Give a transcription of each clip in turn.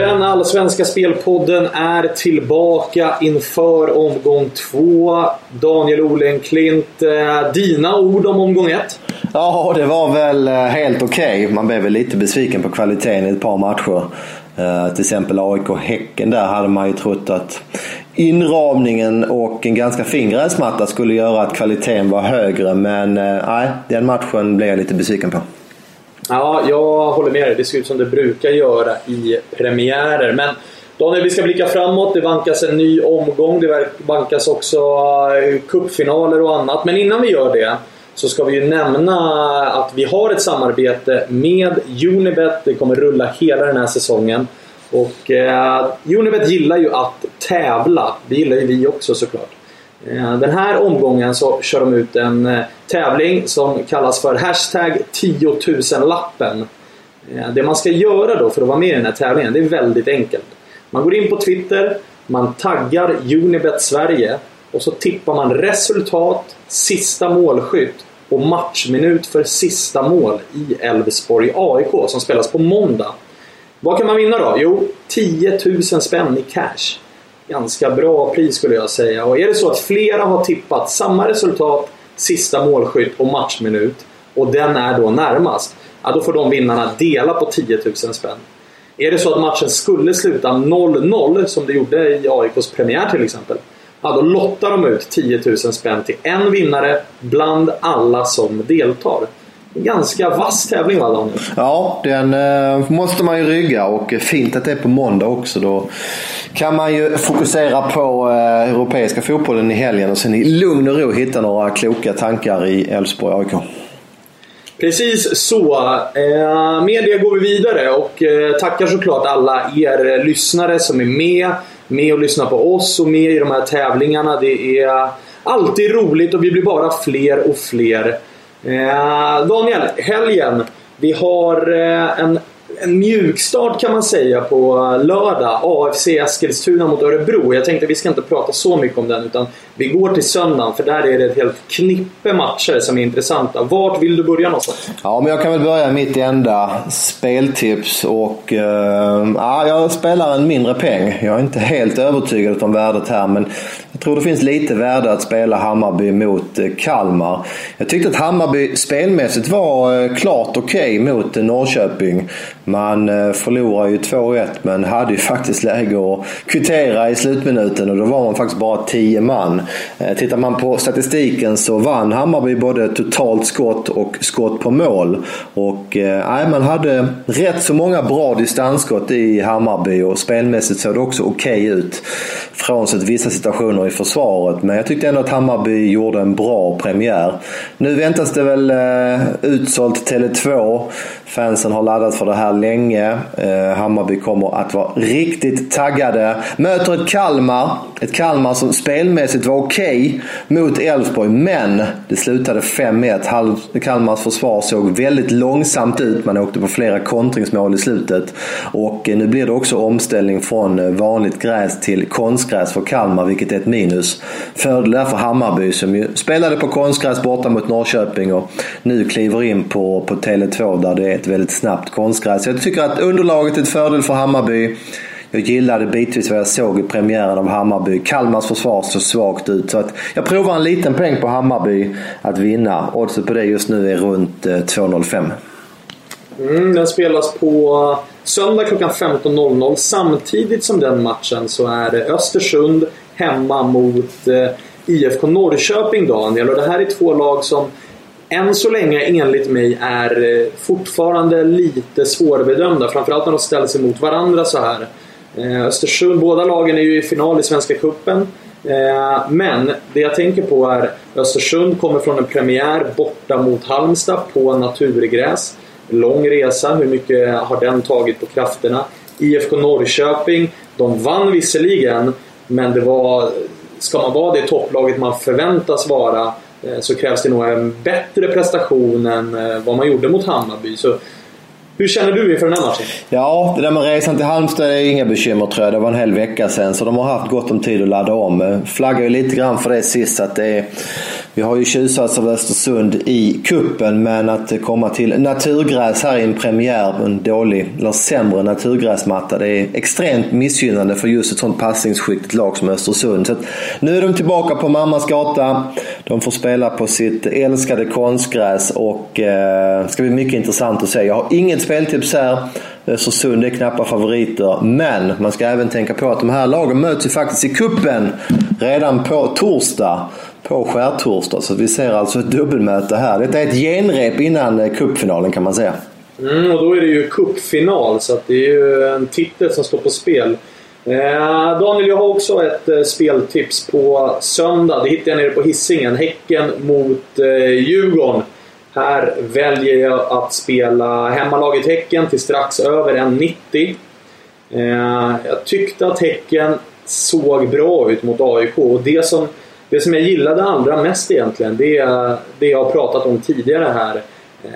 Den allsvenska spelpodden är tillbaka inför omgång två. Daniel Olenklint, eh, dina ord om omgång ett? Ja, det var väl eh, helt okej. Okay. Man blev väl lite besviken på kvaliteten i ett par matcher. Eh, till exempel AIK-Häcken där hade man ju trott att inramningen och en ganska fin gräsmatta skulle göra att kvaliteten var högre. Men nej, den matchen blev jag lite besviken på. Ja, jag håller med dig. Det ser ut som det brukar göra i premiärer. Men Daniel, vi ska blicka framåt. Det vankas en ny omgång. Det vankas också eh, kuppfinaler och annat. Men innan vi gör det så ska vi ju nämna att vi har ett samarbete med Unibet. Det kommer rulla hela den här säsongen. Och eh, Unibet gillar ju att tävla. Det gillar ju vi också såklart. Eh, den här omgången så kör de ut en eh, tävling som kallas för Hashtag 10 000-lappen. Eh, det man ska göra då för att vara med i den här tävlingen, det är väldigt enkelt. Man går in på Twitter, man taggar Unibet Sverige och så tippar man resultat, sista målskytt och matchminut för sista mål i Elfsborg AIK som spelas på måndag. Vad kan man vinna då? Jo, 10 000 spänn i cash. Ganska bra pris skulle jag säga. Och är det så att flera har tippat samma resultat, sista målskytt och matchminut och den är då närmast, ja, då får de vinnarna dela på 10 000 spänn. Är det så att matchen skulle sluta 0-0, som det gjorde i AIKs premiär till exempel, ja, då lottar de ut 10 000 spänn till en vinnare bland alla som deltar. Ganska vass tävling va Daniel? Ja, den eh, måste man ju rygga och fint att det är på måndag också. Då kan man ju fokusera på eh, europeiska fotbollen i helgen och sen i lugn och ro hitta några kloka tankar i Elfsborg AIK. Precis så. Eh, med det går vi vidare och eh, tackar såklart alla er lyssnare som är med. Med och lyssnar på oss och med i de här tävlingarna. Det är alltid roligt och vi blir bara fler och fler. Eh, Daniel, helgen. Vi har eh, en en mjukstart kan man säga på lördag. AFC Eskilstuna mot Örebro. Jag tänkte att vi ska inte prata så mycket om den utan vi går till söndagen för där är det ett helt knippe matcher som är intressanta. Vart vill du börja någonstans? Ja, men jag kan väl börja mitt enda speltips och uh, ja, jag spelar en mindre peng. Jag är inte helt övertygad om värdet här men jag tror det finns lite värde att spela Hammarby mot eh, Kalmar. Jag tyckte att Hammarby spelmässigt var eh, klart okej okay mot Norrköping. Man förlorar ju 2-1 men hade ju faktiskt läge att kvittera i slutminuten och då var man faktiskt bara 10 man. Eh, tittar man på statistiken så vann Hammarby både totalt skott och skott på mål. Och eh, man hade rätt så många bra distansskott i Hammarby och spelmässigt såg det också okej okay ut. Frånsett vissa situationer i försvaret. Men jag tyckte ändå att Hammarby gjorde en bra premiär. Nu väntas det väl eh, utsålt Tele2. Fansen har laddat för det här länge. Eh, Hammarby kommer att vara riktigt taggade. Möter ett Kalmar. Ett Kalmar som spelmässigt var okej okay mot Elfsborg, men det slutade 5-1. Kalmars försvar såg väldigt långsamt ut. Man åkte på flera kontringsmål i slutet. Och eh, nu blir det också omställning från eh, vanligt gräs till konstgräs för Kalmar, vilket är ett minus. Fördel för Hammarby som ju spelade på konstgräs borta mot Norrköping och nu kliver in på, på Tele2 där det är ett väldigt snabbt konstgräs. Jag tycker att underlaget är ett fördel för Hammarby. Jag gillade bitvis vad jag såg i premiären av Hammarby. Kalmars försvar såg svagt ut. Så att jag provar en liten peng på Hammarby att vinna. Oddset på det just nu är runt eh, 2,05. Mm, den spelas på söndag klockan 15.00. Samtidigt som den matchen så är det Östersund hemma mot eh, IFK Norrköping, Daniel. Och det här är två lag som än så länge enligt mig är eh, fortfarande lite svårbedömda. Framförallt när de ställs emot varandra så här. Eh, Östersund, båda lagen är ju i final i Svenska Cupen. Eh, men det jag tänker på är Östersund kommer från en premiär borta mot Halmstad på naturgräs. Lång resa, hur mycket har den tagit på krafterna? IFK Norrköping, de vann visserligen, men det var... Ska man vara det topplaget man förväntas vara eh, så krävs det nog en bättre prestation än vad man gjorde mot Hammarby. Så hur känner du inför den här matchen? Ja, det där med resan till Halmstad är inga bekymmer tror jag. Det var en hel vecka sedan så de har haft gott om tid att ladda om. Flaggar ju lite grann för det sist att det är vi har ju tjusats av Östersund i kuppen men att komma till naturgräs här i en premiär på en dålig, eller sämre naturgräsmatta, det är extremt missgynnande för just ett sånt passningsskickligt lag som Östersund. Så nu är de tillbaka på mammas gata. De får spela på sitt älskade konstgräs och eh, ska bli mycket intressant att se. Jag har inget speltips här. Eh, Östersund är knappa favoriter. Men man ska även tänka på att de här lagen möts ju faktiskt i kuppen redan på torsdag. På skärtorsdag. Så vi ser alltså ett dubbelmöte här. Detta är ett genrep innan eh, cupfinalen kan man säga. Mm, och då är det ju cupfinal så att det är ju en titel som står på spel. Eh, Daniel, jag har också ett eh, speltips på söndag. Det hittade jag nere på hissingen. Häcken mot eh, Djurgården. Här väljer jag att spela hemmalaget Häcken till strax över 1,90. Eh, jag tyckte att Häcken såg bra ut mot AIK och det som, det som jag gillade allra mest egentligen, det är det jag har pratat om tidigare här. Eh,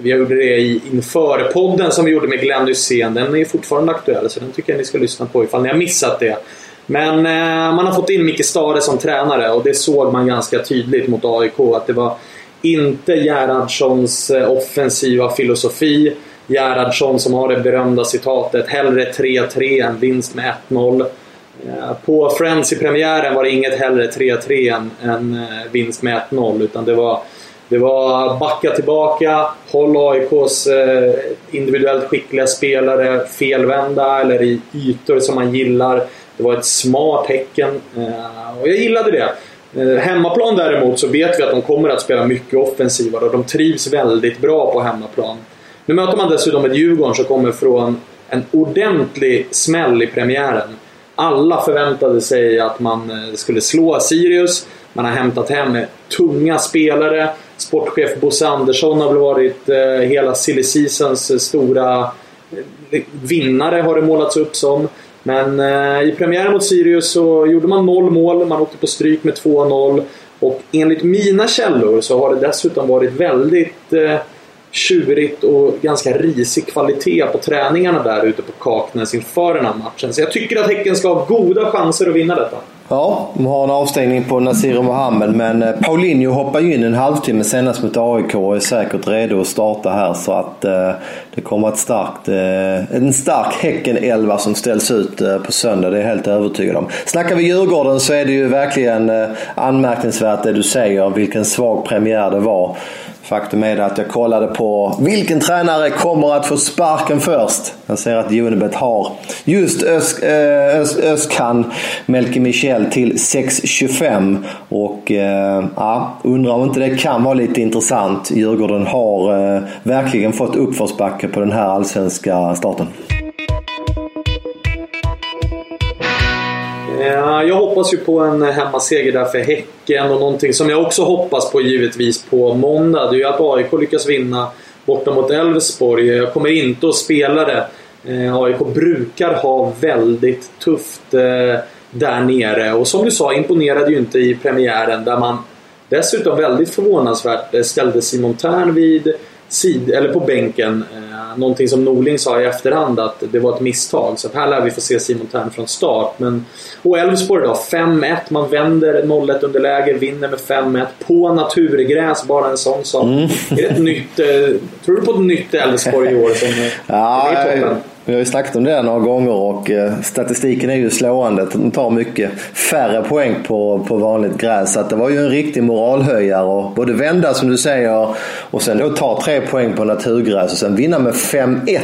vi gjorde det i inför-podden som vi gjorde med Glenn Hysén. Den är fortfarande aktuell så den tycker jag ni ska lyssna på ifall ni har missat det. Men eh, man har fått in Micke Stare som tränare och det såg man ganska tydligt mot AIK att det var inte Gerhardssons eh, offensiva filosofi. Gerhardsson som har det berömda citatet “Hellre 3-3 än vinst med 1-0”. Eh, på Friends i premiären var det inget hellre 3-3 än, än eh, vinst med 1-0 utan det var, det var backa tillbaka, håll AIKs individuellt skickliga spelare felvända eller i ytor som man gillar. Det var ett smart tecken och jag gillade det. Eh, hemmaplan däremot så vet vi att de kommer att spela mycket offensivare och de trivs väldigt bra på hemmaplan. Nu möter man dessutom ett Djurgården som kommer från en ordentlig smäll i premiären. Alla förväntade sig att man eh, skulle slå Sirius. Man har hämtat hem tunga spelare. Sportchef Bosse Andersson har väl varit eh, hela silly seasons stora vinnare har det målats upp som. Men eh, i premiären mot Sirius så gjorde man noll mål, man åkte på stryk med 2-0. Och enligt mina källor så har det dessutom varit väldigt eh, tjurigt och ganska risig kvalitet på träningarna där ute på Kaknäs inför den här matchen. Så jag tycker att Häcken ska ha goda chanser att vinna detta. Ja, de har en avstängning på Nasir Mohammed men eh, Paulinho hoppar ju in en halvtimme senast mot AIK och är säkert redo att starta här så att eh, det kommer ett starkt, eh, en stark Häcken-elva som ställs ut eh, på söndag, det är jag helt övertygad om. Snackar vi Djurgården så är det ju verkligen eh, anmärkningsvärt det du säger, vilken svag premiär det var. Faktum är att jag kollade på vilken tränare kommer att få sparken först. Jag ser att Unibet har just Ös, eh, Ös, Öskan Melke Michel till 6.25. Och eh, ja, undrar om inte det kan vara lite intressant. Djurgården har eh, verkligen fått uppförsbacke på den här allsvenska starten. Eh, jag hoppas ju på en hemmaseger där för Häcken och någonting som jag också hoppas på givetvis på måndag. Det är ju att AIK lyckas vinna borta mot Elfsborg. Jag kommer inte att spela det. Eh, AIK brukar ha väldigt tufft eh, där nere och som du sa imponerade ju inte i premiären där man dessutom väldigt förvånansvärt ställde Simon Tern vid sid, eller på bänken. Eh, någonting som Norling sa i efterhand att det var ett misstag. Så här lär vi få se Simon Thern från start. Men, och Elfsborg då, 5-1. Man vänder 0-1 underläge, vinner med 5-1 på naturgräs. Bara en sån sak. Mm. Är det ett nytt, eh, tror du på ett nytt Elfsborg i år som ja, är toppen? Vi har ju snackat om det några gånger och eh, statistiken är ju slående. De tar mycket färre poäng på, på vanligt gräs. Så det var ju en riktig moralhöjare. Och både vända som du säger och sen då ta tre poäng på naturgräs och sen vinna med 5-1.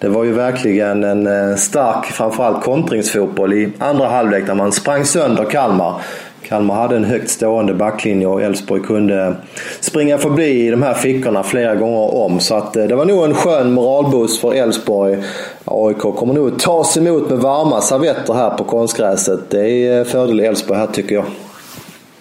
Det var ju verkligen en eh, stark, framförallt kontringsfotboll i andra halvlek där man sprang sönder Kalmar. Kalmar hade en högt stående backlinje och Elfsborg kunde springa förbi i de här fickorna flera gånger om. Så att eh, det var nog en skön moralboost för Elfsborg. AIK kommer nog tas emot med varma servetter här på konstgräset. Det är eh, fördel Elfsborg här tycker jag.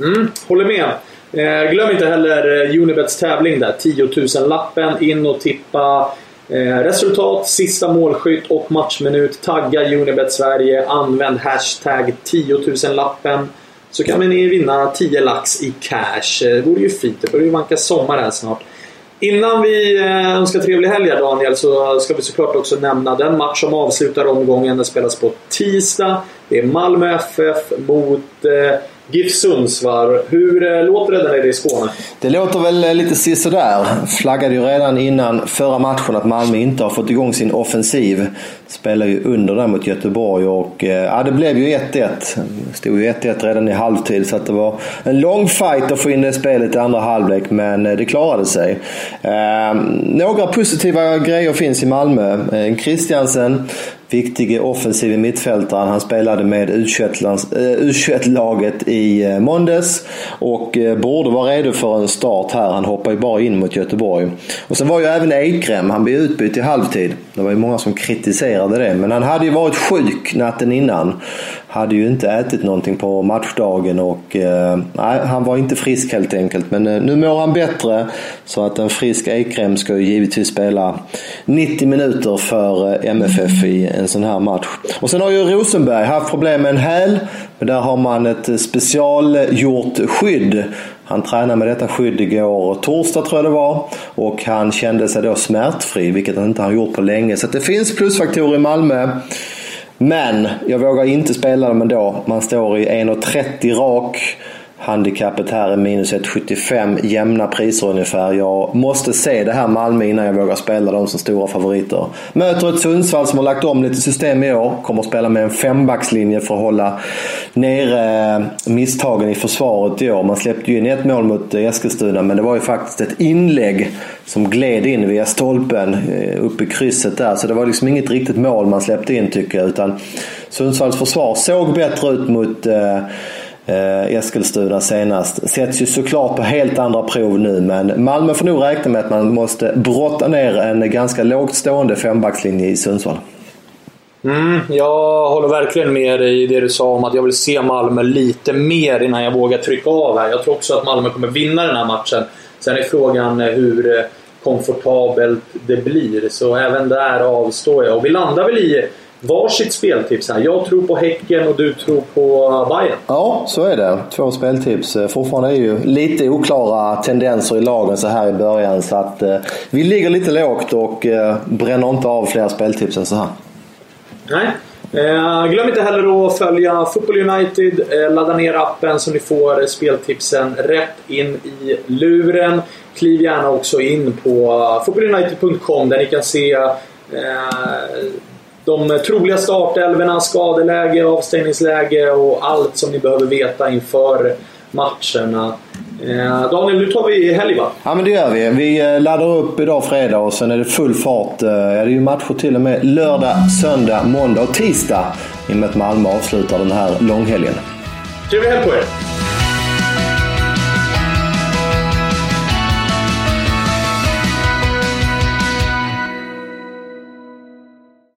Mm, håller med. Eh, glöm inte heller eh, Unibets tävling där. 10 000-lappen. In och tippa resultat, sista målskytt och matchminut. Tagga Unibet Sverige. Använd hashtag 10 000-lappen. Så kan ni vinna 10 lax i cash. Eh, det vore ju fint. Det börjar ju vanka sommar här snart. Innan vi eh, önskar trevlig helg Daniel så ska vi såklart också nämna den match som avslutar omgången. Den spelas på tisdag. Det är Malmö FF mot eh, GIF Sundsvall. Hur eh, låter det där nere i Skåne? Det låter väl eh, lite sisådär. Flaggade ju redan innan förra matchen att Malmö inte har fått igång sin offensiv. Spelar ju under där mot Göteborg och eh, ja, det blev ju 1-1. Det stod ju 1-1 redan i halvtid så att det var en lång fight att få in det spelet i andra halvlek men det klarade sig. Eh, några positiva grejer finns i Malmö. Eh, Christiansen viktige offensiv mittfältaren. Han spelade med U21-laget eh, i eh, måndags och eh, borde vara redo för en start här. Han hoppar ju bara in mot Göteborg. Och sen var ju även Eikrem, han blev utbytt i halvtid. Det var ju många som kritiserade det, men han hade ju varit sjuk natten innan hade ju inte ätit någonting på matchdagen och eh, nej, han var inte frisk helt enkelt. Men eh, nu mår han bättre så att en frisk Ekrem ska ju givetvis spela 90 minuter för eh, MFF i en sån här match. Och sen har ju Rosenberg haft problem med en häl. Men där har man ett specialgjort skydd. Han tränade med detta skydd igår torsdag tror jag det var. Och han kände sig då smärtfri, vilket han inte har gjort på länge. Så det finns plusfaktorer i Malmö. Men jag vågar inte spela dem ändå. Man står i 1,30 rak. Handikappet här är minus 1,75 jämna priser ungefär. Jag måste se det här Malmö innan jag vågar spela dem som stora favoriter. Möter ett Sundsvall som har lagt om lite system i år. Kommer att spela med en fembackslinje för att hålla nere eh, misstagen i försvaret i år. Man släppte ju in ett mål mot eh, Eskilstuna men det var ju faktiskt ett inlägg som gled in via stolpen eh, upp i krysset där. Så det var liksom inget riktigt mål man släppte in tycker jag. Utan Sundsvalls försvar såg bättre ut mot eh, Eskilstuna senast. Sätts ju såklart på helt andra prov nu men Malmö får nog räkna med att man måste brotta ner en ganska lågt stående fembackslinje i Sundsvall. Mm, jag håller verkligen med dig i det du sa om att jag vill se Malmö lite mer innan jag vågar trycka av här. Jag tror också att Malmö kommer vinna den här matchen. Sen är frågan eh, hur eh, komfortabelt det blir, så även där avstår jag. Och vi landar väl i varsitt speltips här. Jag tror på Häcken och du tror på Bayern. Ja, så är det. Två speltips. Eh, fortfarande är ju lite oklara tendenser i lagen så här i början. Så att eh, vi ligger lite lågt och eh, bränner inte av fler speltips än så här. Nej. Eh, glöm inte heller att följa Football United. Eh, ladda ner appen så ni får speltipsen rätt in i luren. Kliv gärna också in på footballunited.com där ni kan se eh, de troliga startelverna, skadeläge, avstängningsläge och allt som ni behöver veta inför matcherna. Eh, Daniel, nu tar vi helg va? Ja men det gör vi. Vi eh, laddar upp idag fredag och sen är det full fart. Eh, ja, det är ju matcher till och med lördag, söndag, måndag och tisdag. I och med att Malmö avslutar den här långhelgen. Trevlig helg på er!